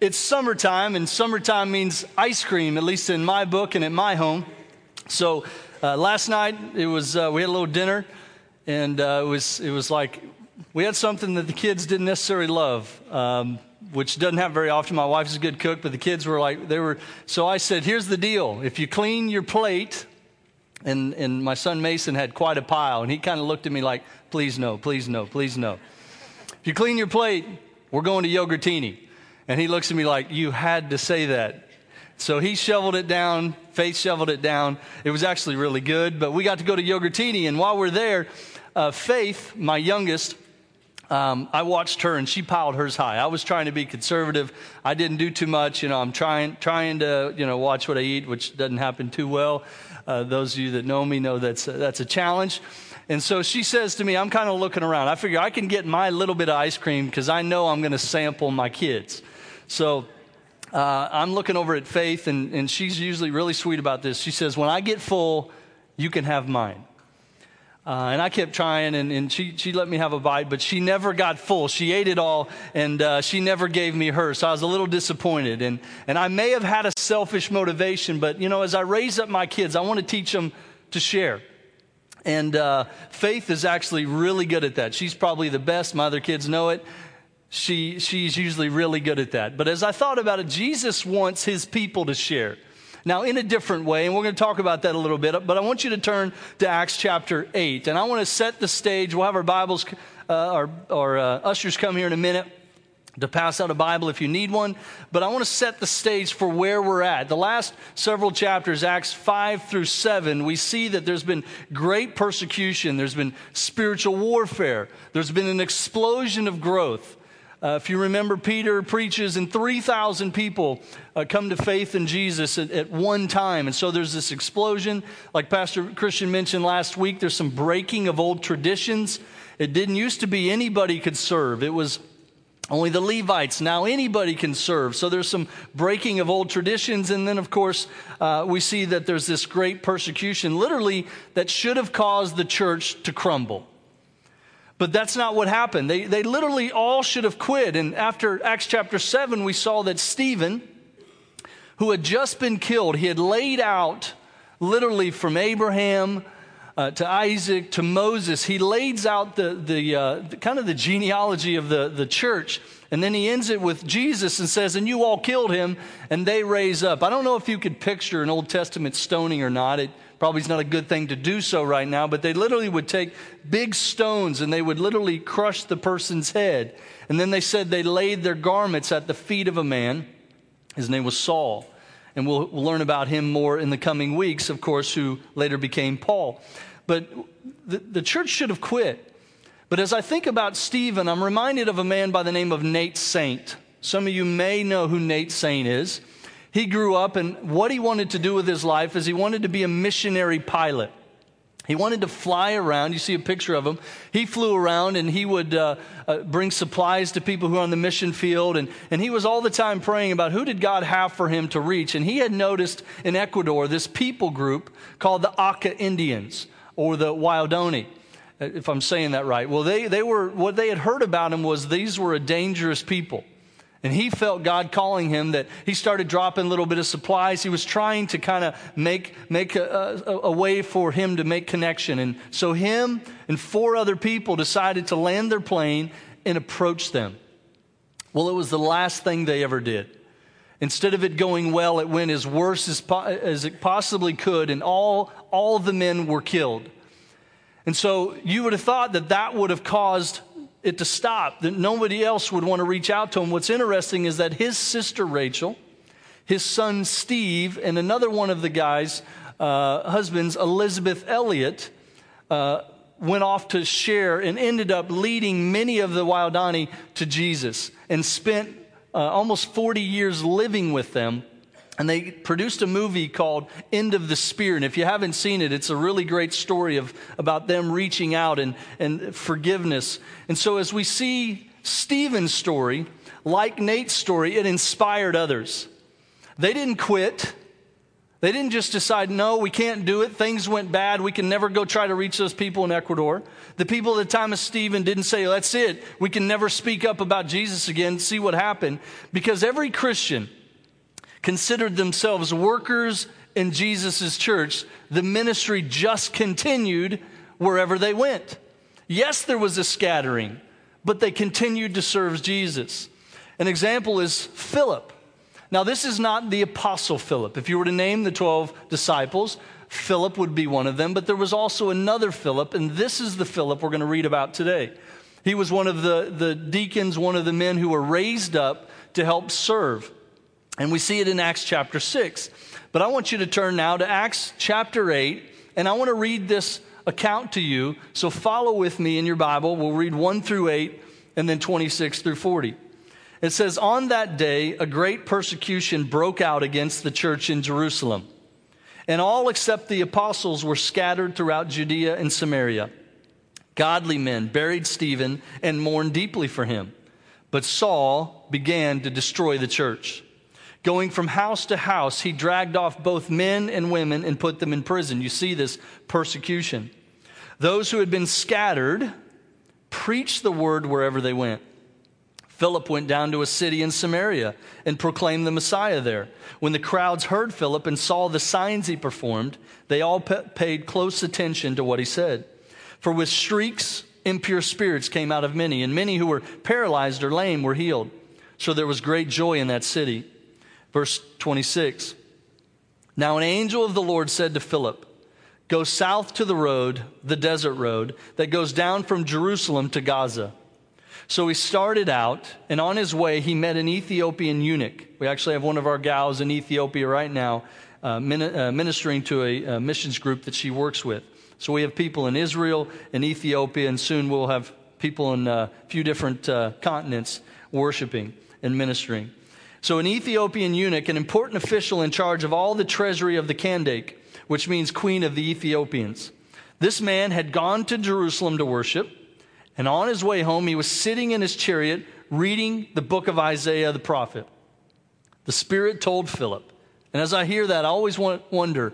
it's summertime, and summertime means ice cream, at least in my book and at my home. So uh, last night it was uh, we had a little dinner, and uh, it was it was like we had something that the kids didn't necessarily love, um, which doesn't happen very often. My wife's a good cook, but the kids were like they were. So I said, "Here's the deal: if you clean your plate." And, and my son Mason had quite a pile, and he kind of looked at me like, please no, please no, please no. If you clean your plate, we're going to Yogurtini. And he looks at me like, You had to say that. So he shoveled it down. Faith shoveled it down. It was actually really good. But we got to go to Yogurtini. And while we're there, uh, Faith, my youngest, um, I watched her and she piled hers high. I was trying to be conservative. I didn't do too much. You know, I'm trying, trying to, you know, watch what I eat, which doesn't happen too well. Uh, those of you that know me know that's, that's a challenge. And so she says to me, I'm kind of looking around. I figure I can get my little bit of ice cream because I know I'm going to sample my kids. So uh, I'm looking over at Faith, and, and she's usually really sweet about this. She says, When I get full, you can have mine. Uh, and I kept trying, and, and she, she let me have a bite, but she never got full. She ate it all, and uh, she never gave me hers. So I was a little disappointed. And, and I may have had a selfish motivation, but you know, as I raise up my kids, I want to teach them to share. And uh, Faith is actually really good at that. She's probably the best. My other kids know it she, she's usually really good at that. But as I thought about it, Jesus wants his people to share. Now, in a different way, and we're going to talk about that a little bit, but I want you to turn to Acts chapter 8. And I want to set the stage. We'll have our Bibles, uh, our, our uh, ushers come here in a minute to pass out a Bible if you need one. But I want to set the stage for where we're at. The last several chapters, Acts 5 through 7, we see that there's been great persecution, there's been spiritual warfare, there's been an explosion of growth. Uh, if you remember, Peter preaches, and 3,000 people uh, come to faith in Jesus at, at, one time. And so there's this explosion. Like Pastor Christian mentioned last week, there's some breaking of old traditions. It didn't used to be anybody could serve, it was only the Levites. Now anybody can serve. So there's some breaking of old traditions. And then, of course, uh, we see that there's this great persecution, literally, that should have caused the church to crumble. But that's not what happened. They, they literally all should have quit. And after Acts chapter 7, we saw that Stephen, who had just been killed, he had laid out literally from Abraham uh, to Isaac to Moses, he lays out the, the, uh, the, kind of the genealogy of the, the church. And then he ends it with Jesus and says, And you all killed him, and they raise up. I don't know if you could picture an Old Testament stoning or not. It, Probably is not a good thing to do so right now, but they literally would take big stones and they would literally crush the person's head. And then they said they laid their garments at the feet of a man. His name was Saul. And we'll, we'll learn about him more in the coming weeks, of course, who later became Paul. But the, the church should have quit. But as I think about Stephen, I'm reminded of a man by the name of Nate Saint. Some of you may know who Nate Saint is. He grew up, and what he wanted to do with his life is he wanted to be a missionary pilot. He wanted to fly around. You see a picture of him. He flew around and he would uh, uh, bring supplies to people who are on the mission field. And, and he was all the time praying about who did God have for him to reach. And he had noticed in Ecuador this people group called the Auca Indians or the Waodani, if I'm saying that right. Well, they, they were, what they had heard about him was these were a dangerous people. And he felt God calling him that he started dropping a little bit of supplies. He was trying to kind of make, make a, a, a, way for him to make connection. And so him and four other people decided to land their plane and approach them. Well, it was the last thing they ever did. Instead of it going well, it went as worse as, as it possibly could, and all, all the men were killed. And so you would have thought that that would have caused it to stop, that nobody else would want to reach out to him. What's interesting is that his sister Rachel, his son Steve, and another one of the guys' uh, husbands, Elizabeth Elliot, uh, went off to share and ended up leading many of the Waodani to Jesus and spent uh, almost 40 years living with them and they produced a movie called End of the Spear. And if you haven't seen it, it's a really great story of, about them reaching out and, and forgiveness. And so as we see Stephen's story, like Nate's story, it inspired others. They didn't quit. They didn't just decide, no, we can't do it. Things went bad. We can never go try to reach those people in Ecuador. The people at the time of Stephen didn't say, that's it. We can never speak up about Jesus again, see what happened. Because every Christian considered themselves workers in Jesus' church. The ministry just continued wherever they went. Yes, there was a scattering, but they continued to serve Jesus. An example is Philip. Now, this is not the Apostle Philip. If you were to name the 12 disciples, Philip would be one of them, but there was also another Philip, and this is the Philip we're going to read about today. He was one of the, the deacons, one of the men who were raised up to help serve. And we see it in Acts chapter 6. But I want you to turn now to Acts chapter 8, and I want to read this account to you. So follow with me in your Bible. We'll read 1 through 8 and then 26 through 40. It says, On that day, a great persecution broke out against the church in Jerusalem. And all except the apostles were scattered throughout Judea and Samaria. Godly men buried Stephen and mourned deeply for him. But Saul began to destroy the church. Going from house to house, he dragged off both men and women and put them in prison. You see this persecution. Those who had been scattered preached the word wherever they went. Philip went down to a city in Samaria and proclaimed the Messiah there. When the crowds heard Philip and saw the signs he performed, they all paid close attention to what he said. For with shrieks, impure spirits came out of many, and many who were paralyzed or lame were healed. So there was great joy in that city. Verse 26. Now an angel of the Lord said to Philip, Go south to the road, the desert road, that goes down from Jerusalem to Gaza. So he started out, and on his way, he met an Ethiopian eunuch. We actually have one of our gals in Ethiopia right now uh, uh, ministering to a, a missions group that she works with. So we have people in Israel and Ethiopia, and soon we'll have people in a few different uh, continents worshiping and ministering. So, an Ethiopian eunuch, an important official in charge of all the treasury of the Kandake, which means queen of the Ethiopians. This man had gone to Jerusalem to worship. And on his way home, he was sitting in his chariot reading the book of Isaiah the prophet. The Spirit told Philip. And as I hear that, I always wonder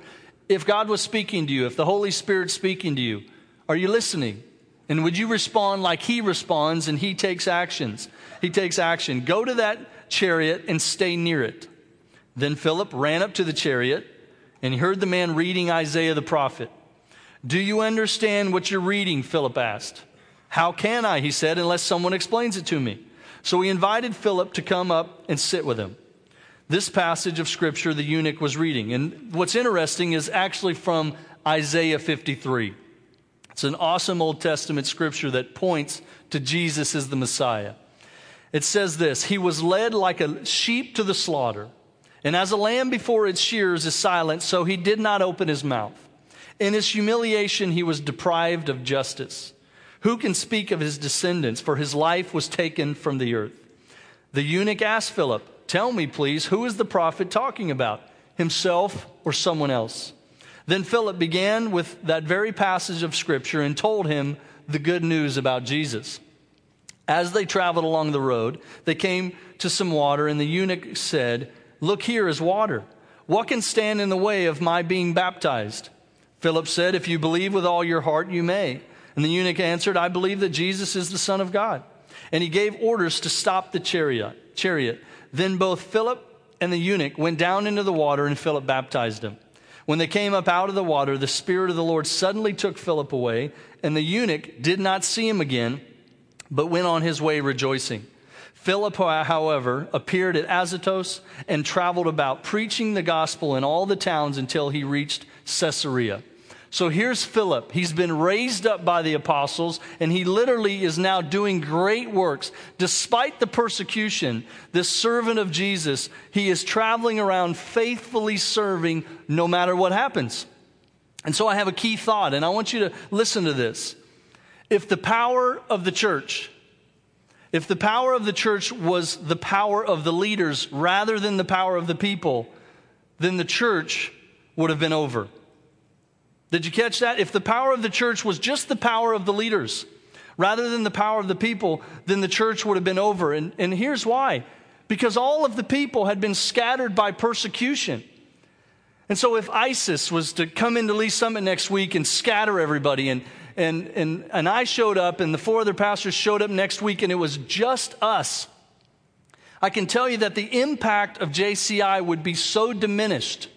if God was speaking to you, if the Holy Spirit's speaking to you, are you listening? And would you respond like he responds and he takes actions? He takes action. Go to that chariot and stay near it. Then Philip ran up to the chariot and he heard the man reading Isaiah the prophet. Do you understand what you're reading? Philip asked. How can I, he said, unless someone explains it to me? So he invited Philip to come up and sit with him. This passage of scripture the eunuch was reading. And what's interesting is actually from Isaiah 53. It's an awesome Old Testament scripture that points to Jesus as the Messiah. It says this He was led like a sheep to the slaughter, and as a lamb before its shears is silent, so he did not open his mouth. In his humiliation, he was deprived of justice. Who can speak of his descendants? For his life was taken from the earth. The eunuch asked Philip, Tell me, please, who is the prophet talking about, himself or someone else? Then Philip began with that very passage of Scripture and told him the good news about Jesus. As they traveled along the road, they came to some water, and the eunuch said, Look, here is water. What can stand in the way of my being baptized? Philip said, If you believe with all your heart, you may. And the eunuch answered, I believe that Jesus is the Son of God. And he gave orders to stop the chariot. chariot. Then both Philip and the eunuch went down into the water, and Philip baptized him. When they came up out of the water, the Spirit of the Lord suddenly took Philip away, and the eunuch did not see him again, but went on his way rejoicing. Philip, however, appeared at Azotus and traveled about, preaching the gospel in all the towns until he reached Caesarea. So here's Philip. He's been raised up by the apostles, and he literally is now doing great works. Despite the persecution, this servant of Jesus, he is traveling around faithfully serving no matter what happens. And so I have a key thought, and I want you to listen to this. If the power of the church, if the power of the church was the power of the leaders rather than the power of the people, then the church would have been over. Did you catch that? If the power of the church was just the power of the leaders rather than the power of the people, then the church would have been over. And, and here's why because all of the people had been scattered by persecution. And so if ISIS was to come into Lee Summit next week and scatter everybody, and, and, and, and I showed up, and the four other pastors showed up next week, and it was just us, I can tell you that the impact of JCI would be so diminished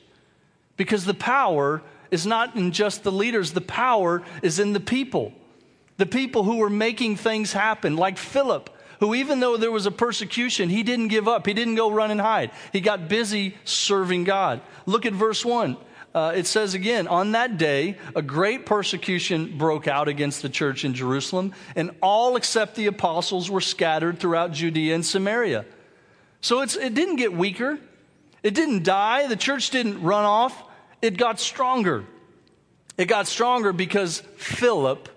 because the power is not in just the leaders, the power is in the people. The people who were making things happen, like Philip, who, even though there was a persecution, he didn't give up. He didn't go run and hide. He got busy serving God. Look at verse 1. Uh, it says again, on that day, a great persecution broke out against the church in Jerusalem, and all except the apostles were scattered throughout Judea and Samaria. So it didn't get weaker, it didn't die, the church didn't run off, it got stronger. It got stronger because Philip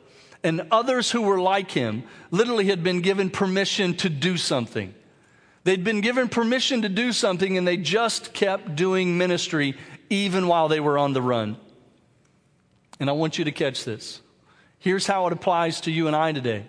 and others who were like him literally had been given permission to do something. They'd been given permission to do something and they just kept doing ministry even while they were on the run. And I want you to catch this. Here's how it applies to you and I today.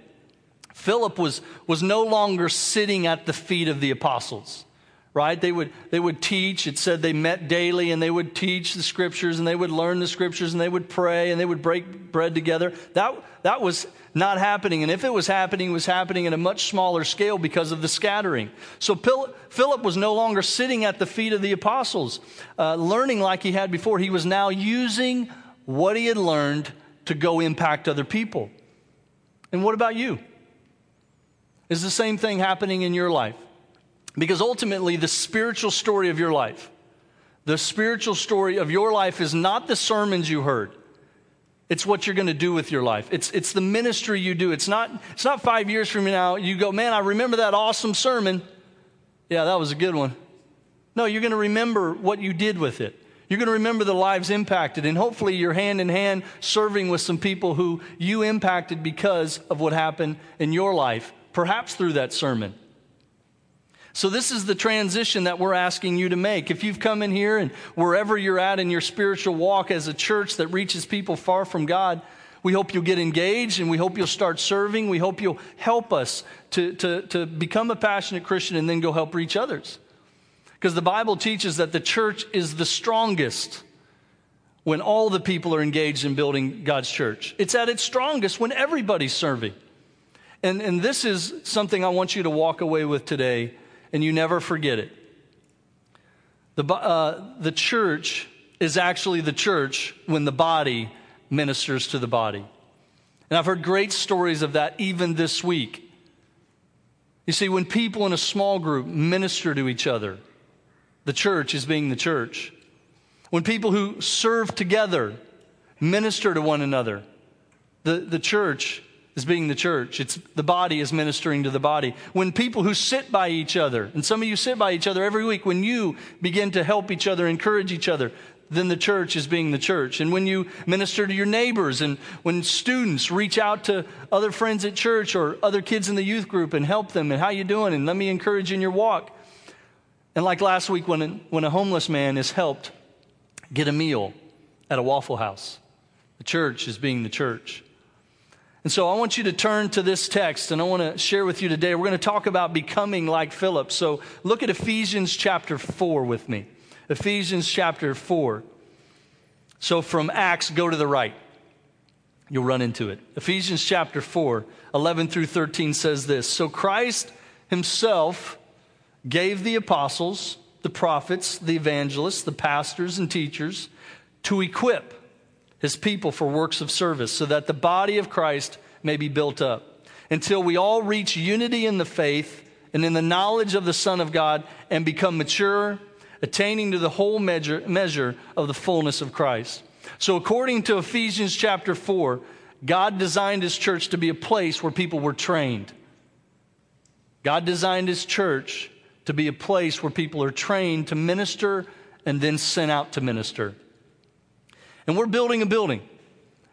Philip was, was no longer sitting at the feet of the apostles right? They would they would teach. It said they met daily and they would teach the scriptures and they would learn the scriptures and they would pray and they would break bread together. That that was not happening. And if it was happening it was happening at a much smaller scale because of the scattering. So philip was no longer sitting at the feet of the apostles uh, learning like he had before. He was now using what he had learned to go impact other people. And what about you? Is the same thing happening in your life because ultimately, the spiritual story of your life, the spiritual story of your life is not the sermons you heard. It's what you're going to do with your life. It's, it's the ministry you do. It's not, it's not five years from now, you go, man, I remember that awesome sermon. Yeah, that was a good one. No, you're going to remember what you did with it. You're going to remember the lives impacted, and hopefully you're hand in hand serving with some people who you impacted because of what happened in your life, perhaps through that sermon. So, this is the transition that we're asking you to make. If you've come in here and wherever you're at in your spiritual walk as a church that reaches people far from God, we hope you'll get engaged and we hope you'll start serving. We hope you'll help us to, to, to become a passionate Christian and then go help reach others. Because the Bible teaches that the church is the strongest when all the people are engaged in building God's church. It's at its strongest when everybody's serving. And, and this is something I want you to walk away with today and you never forget it. The, uh, the church is actually the church when the body ministers to the body. And I've heard great stories of that even this week. You see, when people in a small group minister to each other, the church is being the church. When people who serve together minister to one another, the, the church is being the church. It's the body is ministering to the body. When people who sit by each other, and some of you sit by each other every week, when you begin to help each other, encourage each other, then the church is being the church. And when you minister to your neighbors and when students reach out to other friends at church or other kids in the youth group and help them and how you doing and let me encourage you in your walk. And like last week when when a homeless man is helped get a meal at a Waffle House, the church is being the church. And so I want you to turn to this text and I want to share with you today. We're going to talk about becoming like Philip. So look at Ephesians chapter 4 with me. Ephesians chapter 4. So from Acts, go to the right. You'll run into it. Ephesians chapter 4, 11 through 13 says this So Christ himself gave the apostles, the prophets, the evangelists, the pastors, and teachers to equip his people for works of service, so that the body of Christ may be built up, until we all reach unity in the faith and in the knowledge of the Son of God and become mature, attaining to the whole measure, measure of the fullness of Christ. So, according to Ephesians chapter 4, God designed his church to be a place where people were trained. God designed his church to be a place where people are trained to minister and then sent out to minister. And we're building a building,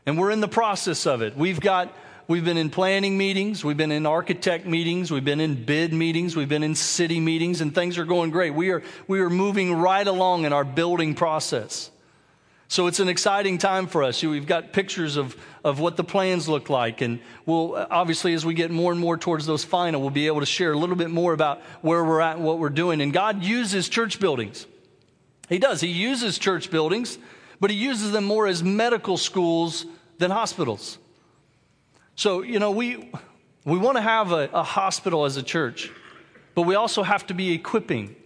and we're in the process of it. We've got We've been in planning meetings, we've been in architect meetings, we've been in bid meetings, we've been in city meetings, and things are going great. We are, we are moving right along in our building process. So it's an exciting time for us. We've got pictures of, of what the plans look like. And we'll, obviously, as we get more and more towards those final, we'll be able to share a little bit more about where we're at and what we're doing. And God uses church buildings. He does. He uses church buildings, but he uses them more as medical schools than hospitals. So, you know, we, we want to have a, a hospital as a church, but we also have to be equipping.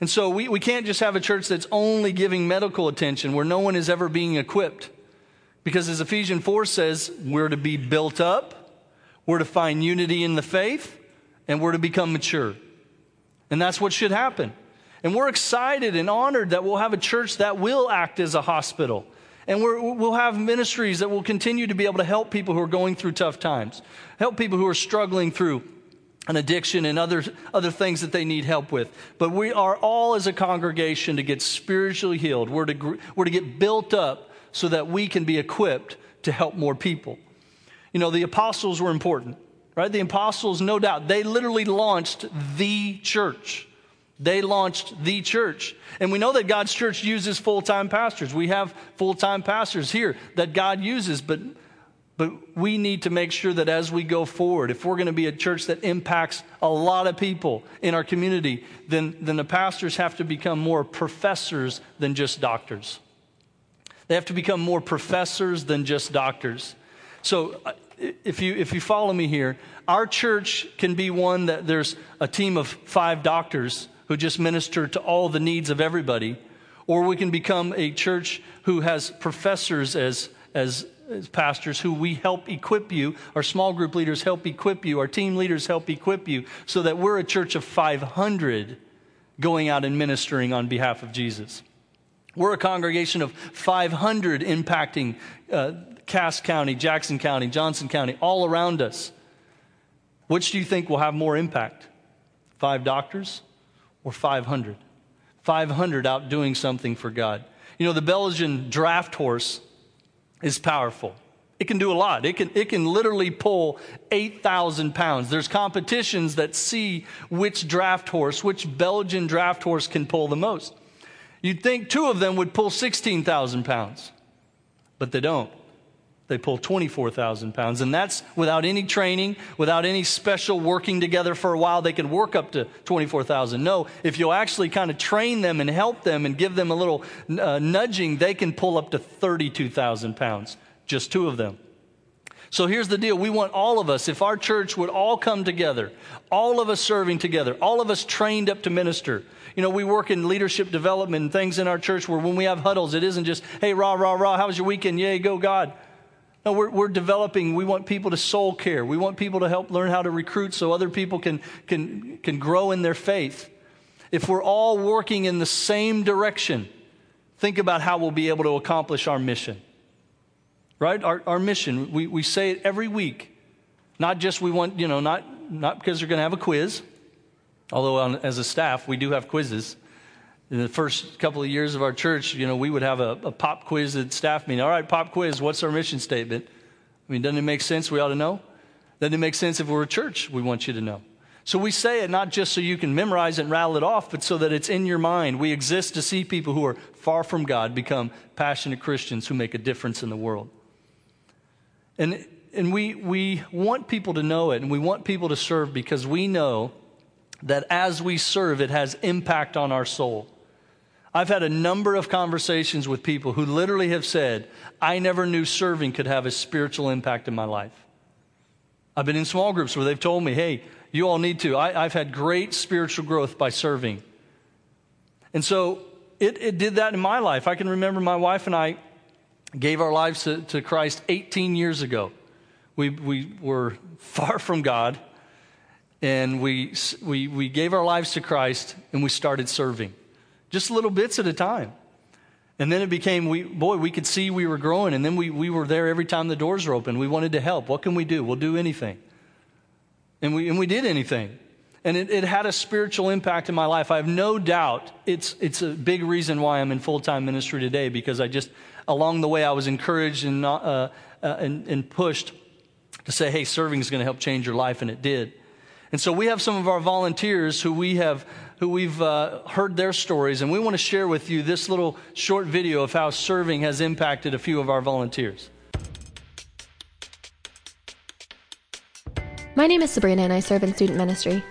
And so we, we can't just have a church that's only giving medical attention where no one is ever being equipped. Because as Ephesians 4 says, we're to be built up, we're to find unity in the faith, and we're to become mature. And that's what should happen. And we're excited and honored that we'll have a church that will act as a hospital. And we will have ministries that will continue to be able to help people who are going through tough times, help people who are struggling through an addiction and other, other things that they need help with. But we are all as a congregation to get spiritually healed. We're to, we're to get built up so that we can be equipped to help more people. You know, the apostles were important, right? The apostles, no doubt, they literally launched the church. They launched the church. And we know that God's church uses full time pastors. We have full time pastors here that God uses, but, but we need to make sure that as we go forward, if we're going to be a church that impacts a lot of people in our community, then, then the pastors have to become more professors than just doctors. They have to become more professors than just doctors. So, uh, if you, if you follow me here, our church can be one that there's a team of five doctors who just minister to all the needs of everybody, or we can become a church who has professors as, as, as pastors who we help equip you. Our small group leaders help equip you. Our team leaders help equip you so that we're a church of 500 going out and ministering on behalf of Jesus. We're a congregation of 500 impacting uh, Cass County, Jackson County, Johnson County, all around us. Which do you think will have more impact? Five doctors or 500? 500 out doing something for God. You know, the Belgian draft horse is powerful. It can do a lot. It can, it can literally pull 8,000 pounds. There's competitions that see which draft horse, which Belgian draft horse can pull the most. You'd think two of them would pull 16,000 pounds, but they don't. They pull 24,000 pounds. And that's without any training, without any special working together for a while. They can work up to 24,000. No, if you'll actually kind of train them and help them and give them a little uh, nudging, they can pull up to 32,000 pounds. Just two of them. So here's the deal. We want all of us, if our church would all come together, all of us serving together, all of us trained up to minister. You know, we work in leadership development and things in our church where when we have huddles, it isn't just, hey, rah, rah, rah, how was your weekend? Yay, go God. No, we're, we're developing. We want people to soul care. We want people to help learn how to recruit so other people can, can, can grow in their faith. If we're all working in the same direction, think about how we'll be able to accomplish our mission right? Our, our mission, we, we say it every week. Not just we want, you know, not, not because they're going to have a quiz, although on, as a staff, we do have quizzes. In the first couple of years of our church, you know, we would have a, a pop quiz at staff meeting. All right, pop quiz, what's our mission statement? I mean, doesn't it make sense? We ought to know. Doesn't it make sense if we're a church? We want you to know. So we say it not just so you can memorize and rattle it off, but so that it's in your mind. We exist to see people who are far from God become passionate Christians who make a difference in the world. And, and we, we want people to know it and we want people to serve because we know that as we serve, it has impact on our soul. I've had a number of conversations with people who literally have said, I never knew serving could have a spiritual impact in my life. I've been in small groups where they've told me, hey, you all need to. I, have had great spiritual growth by serving. And so it, it did that in my life. I can remember my wife and I gave our lives to, to Christ 18 years ago. We, we were far from God, and we, we, we gave our lives to Christ, and we started serving, just little bits at a time. And then it became, we, boy, we could see we were growing, and then we, we were there every time the doors were open. We wanted to help. What can we do? We'll do anything. And we, and we did anything. And it, it had a spiritual impact in my life. I have no doubt it's, it's a big reason why I'm in full time ministry today because I just, along the way, I was encouraged and, uh, uh, and, and pushed to say, hey, serving is going to help change your life, and it did. And so we have some of our volunteers who we have who we've uh, heard their stories, and we want to share with you this little short video of how serving has impacted a few of our volunteers. My name is Sabrina, and I serve in student ministry.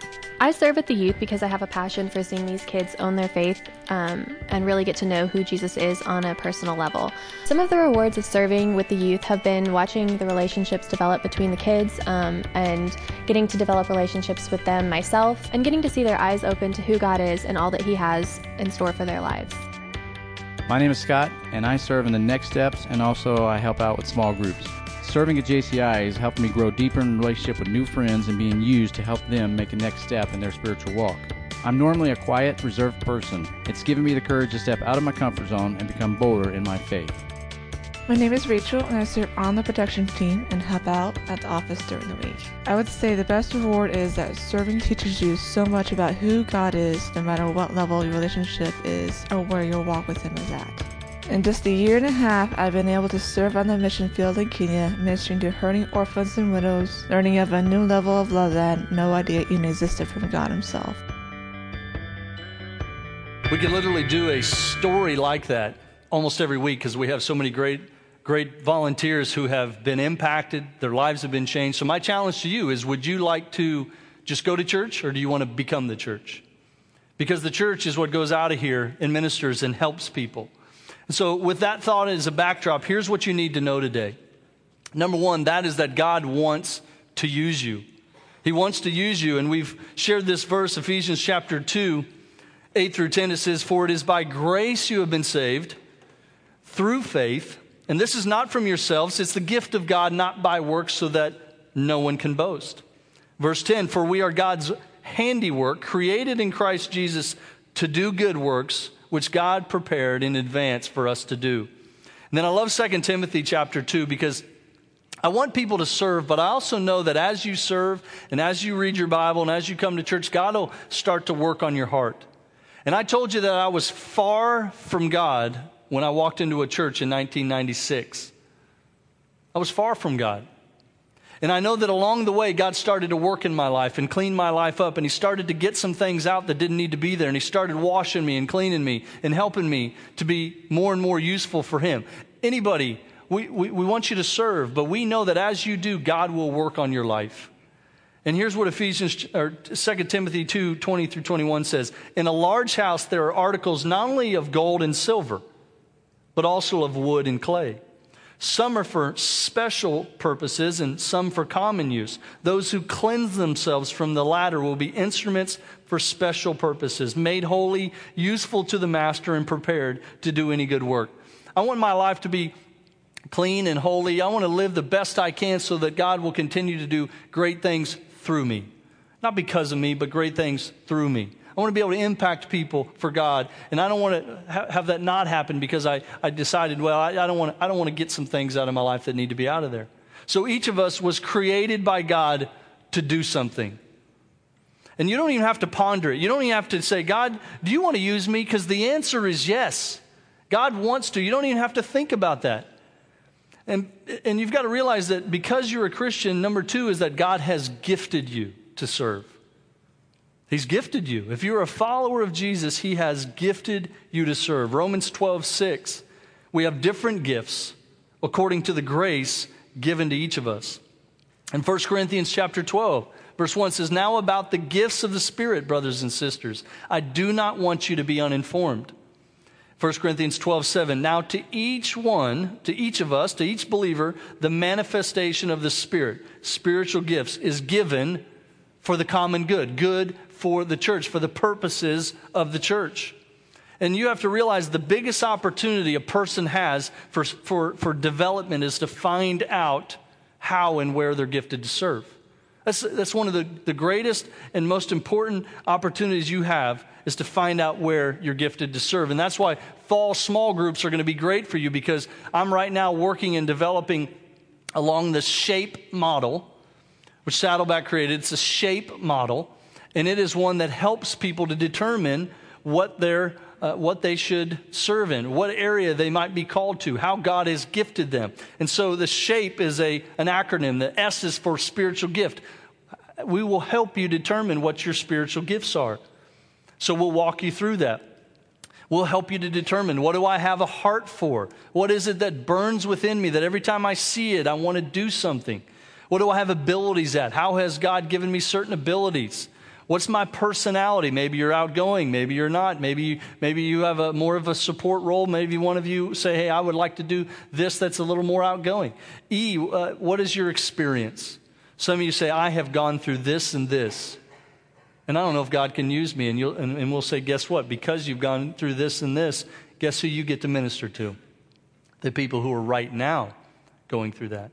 I serve with the youth because I have a passion for seeing these kids own their faith um, and really get to know who Jesus is on a personal level. Some of the rewards of serving with the youth have been watching the relationships develop between the kids um, and getting to develop relationships with them myself and getting to see their eyes open to who God is and all that He has in store for their lives. My name is Scott, and I serve in the Next Steps and also I help out with small groups. Serving at JCI is helping me grow deeper in relationship with new friends and being used to help them make a next step in their spiritual walk. I'm normally a quiet, reserved person. It's given me the courage to step out of my comfort zone and become bolder in my faith. My name is Rachel, and I serve on the production team and help out at the office during the week. I would say the best reward is that serving teaches you so much about who God is, no matter what level your relationship is or where your walk with Him is at. In just a year and a half, I've been able to serve on the mission field in Kenya, ministering to hurting orphans and widows, learning of a new level of love that I had no idea even existed from God Himself. We could literally do a story like that almost every week because we have so many great, great volunteers who have been impacted, their lives have been changed. So, my challenge to you is would you like to just go to church or do you want to become the church? Because the church is what goes out of here and ministers and helps people. So, with that thought as a backdrop, here's what you need to know today. Number one, that is that God wants to use you. He wants to use you. And we've shared this verse, Ephesians chapter 2, 8 through 10. It says, For it is by grace you have been saved through faith. And this is not from yourselves, it's the gift of God, not by works, so that no one can boast. Verse 10 For we are God's handiwork, created in Christ Jesus to do good works which God prepared in advance for us to do. And then I love 2 Timothy chapter 2 because I want people to serve, but I also know that as you serve and as you read your Bible and as you come to church, God will start to work on your heart. And I told you that I was far from God when I walked into a church in 1996. I was far from God. And I know that along the way, God started to work in my life and clean my life up. And He started to get some things out that didn't need to be there. And He started washing me and cleaning me and helping me to be more and more useful for Him. Anybody, we, we, we want you to serve, but we know that as you do, God will work on your life. And here's what Ephesians or 2 Timothy 2 20 through 21 says In a large house, there are articles not only of gold and silver, but also of wood and clay some are for special purposes and some for common use. Those who cleanse themselves from the latter will be instruments for special purposes, made holy, useful to the master, and prepared to do any good work. I want my life to be clean and holy. I want to live the best I can so that God will continue to do great things through me. Not because of me, but great things through me. I want to be able to impact people for God. And I don't want to ha- have that not happen because I, I decided, well, I, I, don't want to, I don't want to get some things out of my life that need to be out of there. So each of us was created by God to do something. And you don't even have to ponder it. You don't even have to say, God, do you want to use me? Because the answer is yes. God wants to. You don't even have to think about that. And, and you've got to realize that because you're a Christian, number two is that God has gifted you to serve. He's gifted you. If you're a follower of Jesus, He has gifted you to serve. Romans 12, 6. We have different gifts according to the grace given to each of us. And 1 Corinthians chapter 12, verse 1 says, Now about the gifts of the Spirit, brothers and sisters, I do not want you to be uninformed. 1 Corinthians 12, 7. Now to each one, to each of us, to each believer, the manifestation of the Spirit, spiritual gifts, is given for the common good, good for the church, for the purposes of the church. And you have to realize the biggest opportunity a person has for, for, for development is to find out how and where they're gifted to serve. That's, that's one of the, the greatest and most important opportunities you have is to find out where you're gifted to serve. And that's why fall small groups are going to be great for you because I'm right now working and developing along the shape model, which Saddleback created. It's a shape model and it is one that helps people to determine what they're uh, what they should serve in, what area they might be called to, how God has gifted them. And so the SHAPE is a, an acronym. The S is for spiritual gift. We will help you determine what your spiritual gifts are. So we'll walk you through that. We'll help you to determine what do I have a heart for? What is it that burns within me that every time I see it, I want to do something? What do I have abilities at? How has God given me certain abilities? What's my personality? Maybe you're outgoing, maybe you're not. Maybe maybe you have a more of a support role. Maybe one of you say, "Hey, I would like to do this that's a little more outgoing." E, uh, what is your experience? Some of you say, "I have gone through this and this." And I don't know if God can use me. And, you'll, and, and we'll say, guess what? Because you've gone through this and this, guess who you get to minister to? The people who are right now going through that.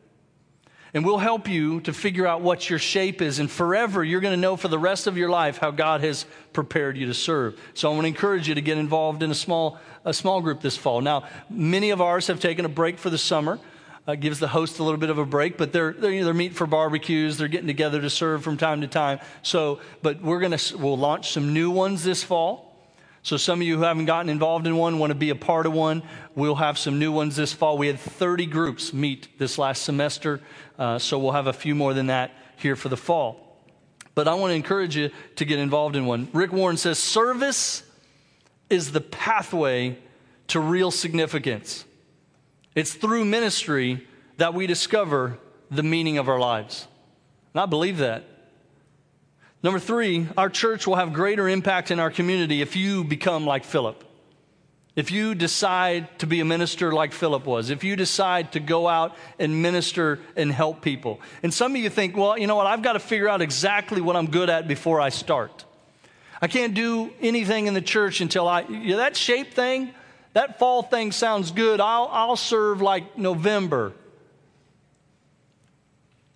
And we'll help you to figure out what your shape is. And forever, you're going to know for the rest of your life how God has prepared you to serve. So I want to encourage you to get involved in a small, a small group this fall. Now, many of ours have taken a break for the summer. Uh, gives the host a little bit of a break, but they're, they're, you know, they're meeting for barbecues. They're getting together to serve from time to time. So, but we're going to, we'll launch some new ones this fall. So, some of you who haven't gotten involved in one want to be a part of one. We'll have some new ones this fall. We had 30 groups meet this last semester, uh, so we'll have a few more than that here for the fall. But I want to encourage you to get involved in one. Rick Warren says service is the pathway to real significance. It's through ministry that we discover the meaning of our lives. And I believe that. Number three, our church will have greater impact in our community if you become like Philip. If you decide to be a minister like Philip was, if you decide to go out and minister and help people. And some of you think, well, you know what, I've got to figure out exactly what I'm good at before I start. I can't do anything in the church until I, you know, that shape thing, that fall thing sounds good. I'll, I'll serve like November.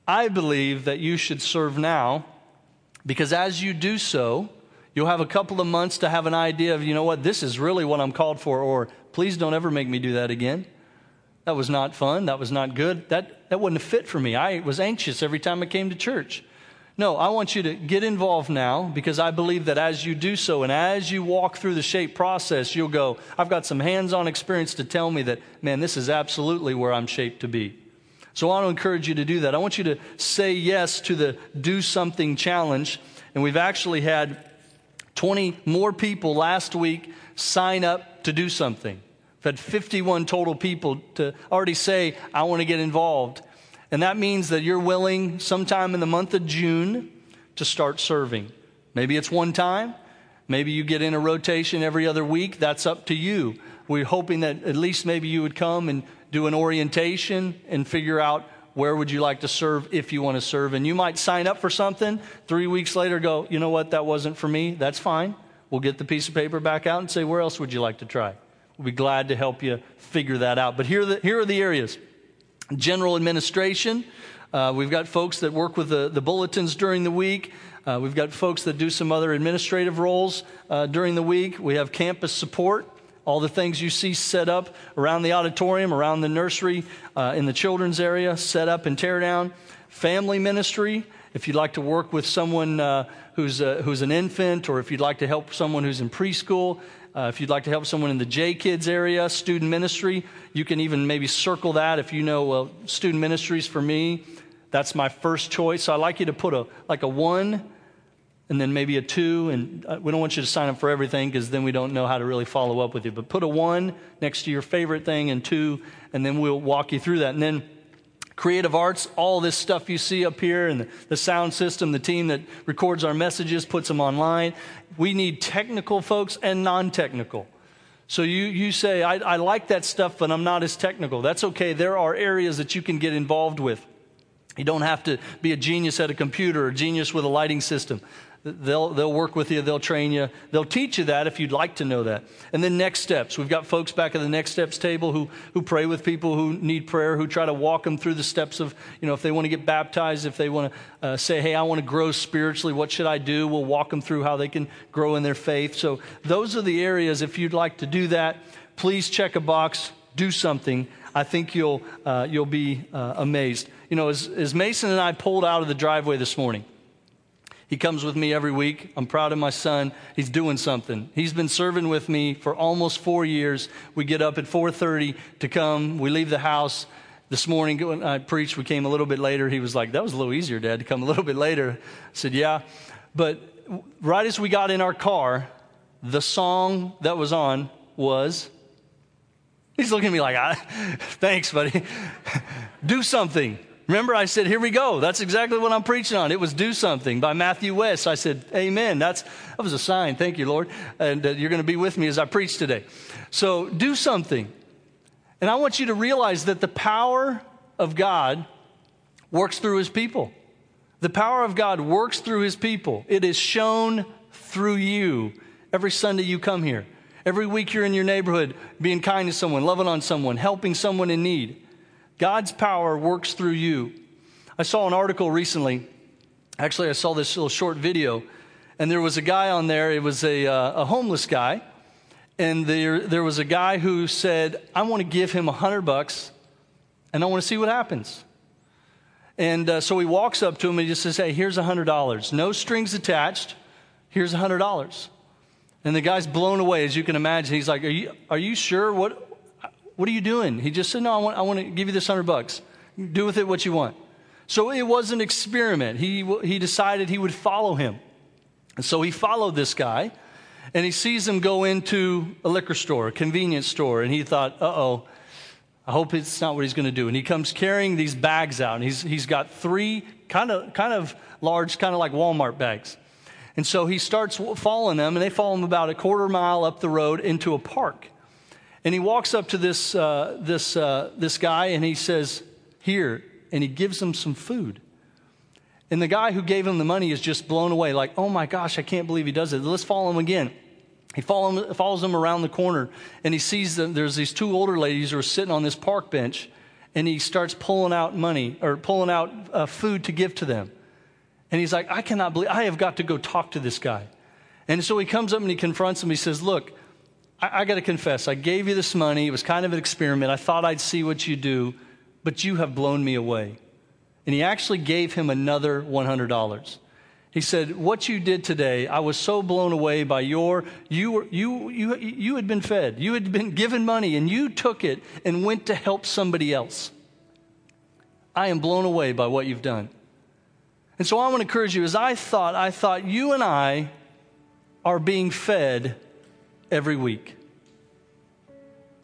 I believe that you should serve now because as you do so, you'll have a couple of months to have an idea of, you know what, this is really what I'm called for, or please don't ever make me do that again. That was not fun. That was not good. That, that wasn't a fit for me. I was anxious every time I came to church. No, I want you to get involved now because I believe that as you do so and as you walk through the shape process, you'll go, I've got some hands on experience to tell me that, man, this is absolutely where I'm shaped to be. So I want to encourage you to do that. I want you to say yes to the do something challenge. And we've actually had 20 more people last week sign up to do something. We've had 51 total people to already say, I want to get involved. And that means that you're willing sometime in the month of June to start serving. Maybe it's one time. Maybe you get in a rotation every other week. That's up to you. We're hoping that at least maybe you would come and do an orientation and figure out where would you like to serve if you want to serve. And you might sign up for something, three weeks later go, you know what, that wasn't for me. That's fine. We'll get the piece of paper back out and say, where else would you like to try? We'll be glad to help you figure that out. But here are the, here are the areas general administration. Uh, we've got folks that work with the, the bulletins during the week. Uh, we've got folks that do some other administrative roles uh, during the week. We have campus support all the things you see set up around the auditorium, around the nursery, uh, in the children's area, set up and tear down. Family ministry, if you'd like to work with someone uh, who's, uh, who's an infant, or if you'd like to help someone who's in preschool, uh, if you'd like to help someone in the J Kids area, student ministry, you can even maybe circle that if you know well, student ministries for me. That's my first choice. So I'd like you to put a like a one and then maybe a two. And uh, we don't want you to sign up for everything because then we don't know how to really follow up with you. But put a one next to your favorite thing and two, and then we'll walk you through that. And then creative arts, all this stuff you see up here, and the, sound system, the team that records our messages, puts them online. We need technical folks and non technical. So you, you say, I, I like that stuff, but I'm not as technical. That's okay. There are areas that you can get involved with. You don't have to be a genius at a computer or a genius with a lighting system. They'll, they'll work with you, they'll train you, they'll teach you that if you'd like to know that. And then next steps. We've got folks back at the next steps table who, who pray with people who need prayer, who try to walk them through the steps of, you know, if they want to get baptized, if they want to uh, say, hey, I want to grow spiritually, what should I do? We'll walk them through how they can grow in their faith. So those are the areas, if you'd like to do that, please check a box, do something. I think you'll, uh, you'll be uh, amazed. You know, as, as Mason and I pulled out of the driveway this morning, he comes with me every week. I'm proud of my son. He's doing something. He's been serving with me for almost four years. We get up at 4:30 to come. We leave the house. This morning when I preached, we came a little bit later. He was like, "That was a little easier, Dad, to come a little bit later." I said, "Yeah," but right as we got in our car, the song that was on was. He's looking at me like, "Thanks, buddy." Do something. Remember, I said, Here we go. That's exactly what I'm preaching on. It was Do Something by Matthew West. I said, Amen. That's, that was a sign. Thank you, Lord. And uh, you're going to be with me as I preach today. So, do something. And I want you to realize that the power of God works through his people. The power of God works through his people. It is shown through you every Sunday you come here. Every week you're in your neighborhood being kind to someone, loving on someone, helping someone in need. God's power works through you. I saw an article recently. Actually, I saw this little short video, and there was a guy on there. It was a, uh, a homeless guy, and there, there was a guy who said, I want to give him a hundred bucks, and I want to see what happens. And uh, so he walks up to him and he just says, Hey, here's a $100. No strings attached. Here's a $100. And the guy's blown away, as you can imagine. He's like, Are you, are you sure? What, what are you doing? He just said, No, I want, I want to give you this 100 bucks. Do with it what you want. So it was an experiment. He, he decided he would follow him. And so he followed this guy, and he sees him go into a liquor store, a convenience store, and he thought, uh oh, I hope it's not what he's going to do. And he comes carrying these bags out. And he's, he's got three kind of, kind of large, kind of like Walmart bags. And so he starts following them, and they follow him about a quarter mile up the road into a park. And he walks up to this, uh, this, uh, this guy and he says, Here. And he gives him some food. And the guy who gave him the money is just blown away, like, Oh my gosh, I can't believe he does it. Let's follow him again. He follow, follows him around the corner and he sees that there's these two older ladies who are sitting on this park bench and he starts pulling out money or pulling out uh, food to give to them. And he's like, I cannot believe, I have got to go talk to this guy. And so he comes up and he confronts him. He says, Look, I, I got to confess, I gave you this money. It was kind of an experiment. I thought I'd see what you do, but you have blown me away. And he actually gave him another $100. He said, What you did today, I was so blown away by your, you, were, you, you, you had been fed, you had been given money, and you took it and went to help somebody else. I am blown away by what you've done. And so I want to encourage you, as I thought, I thought you and I are being fed every week.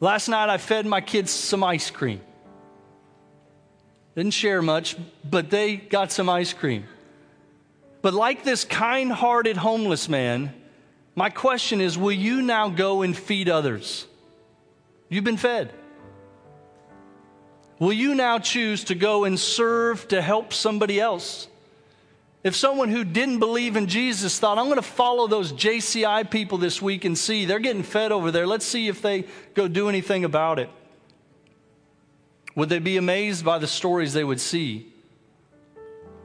Last night I fed my kids some ice cream. Didn't share much, but they got some ice cream. But like this kind hearted homeless man, my question is will you now go and feed others? You've been fed. Will you now choose to go and serve to help somebody else? If someone who didn't believe in Jesus thought, I'm going to follow those JCI people this week and see, they're getting fed over there, let's see if they go do anything about it. Would they be amazed by the stories they would see?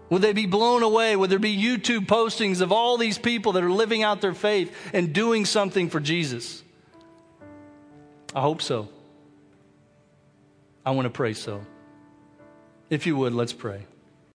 Would they be blown away? Would there be YouTube postings of all these people that are living out their faith and doing something for Jesus? I hope so. I want to pray so. If you would, let's pray.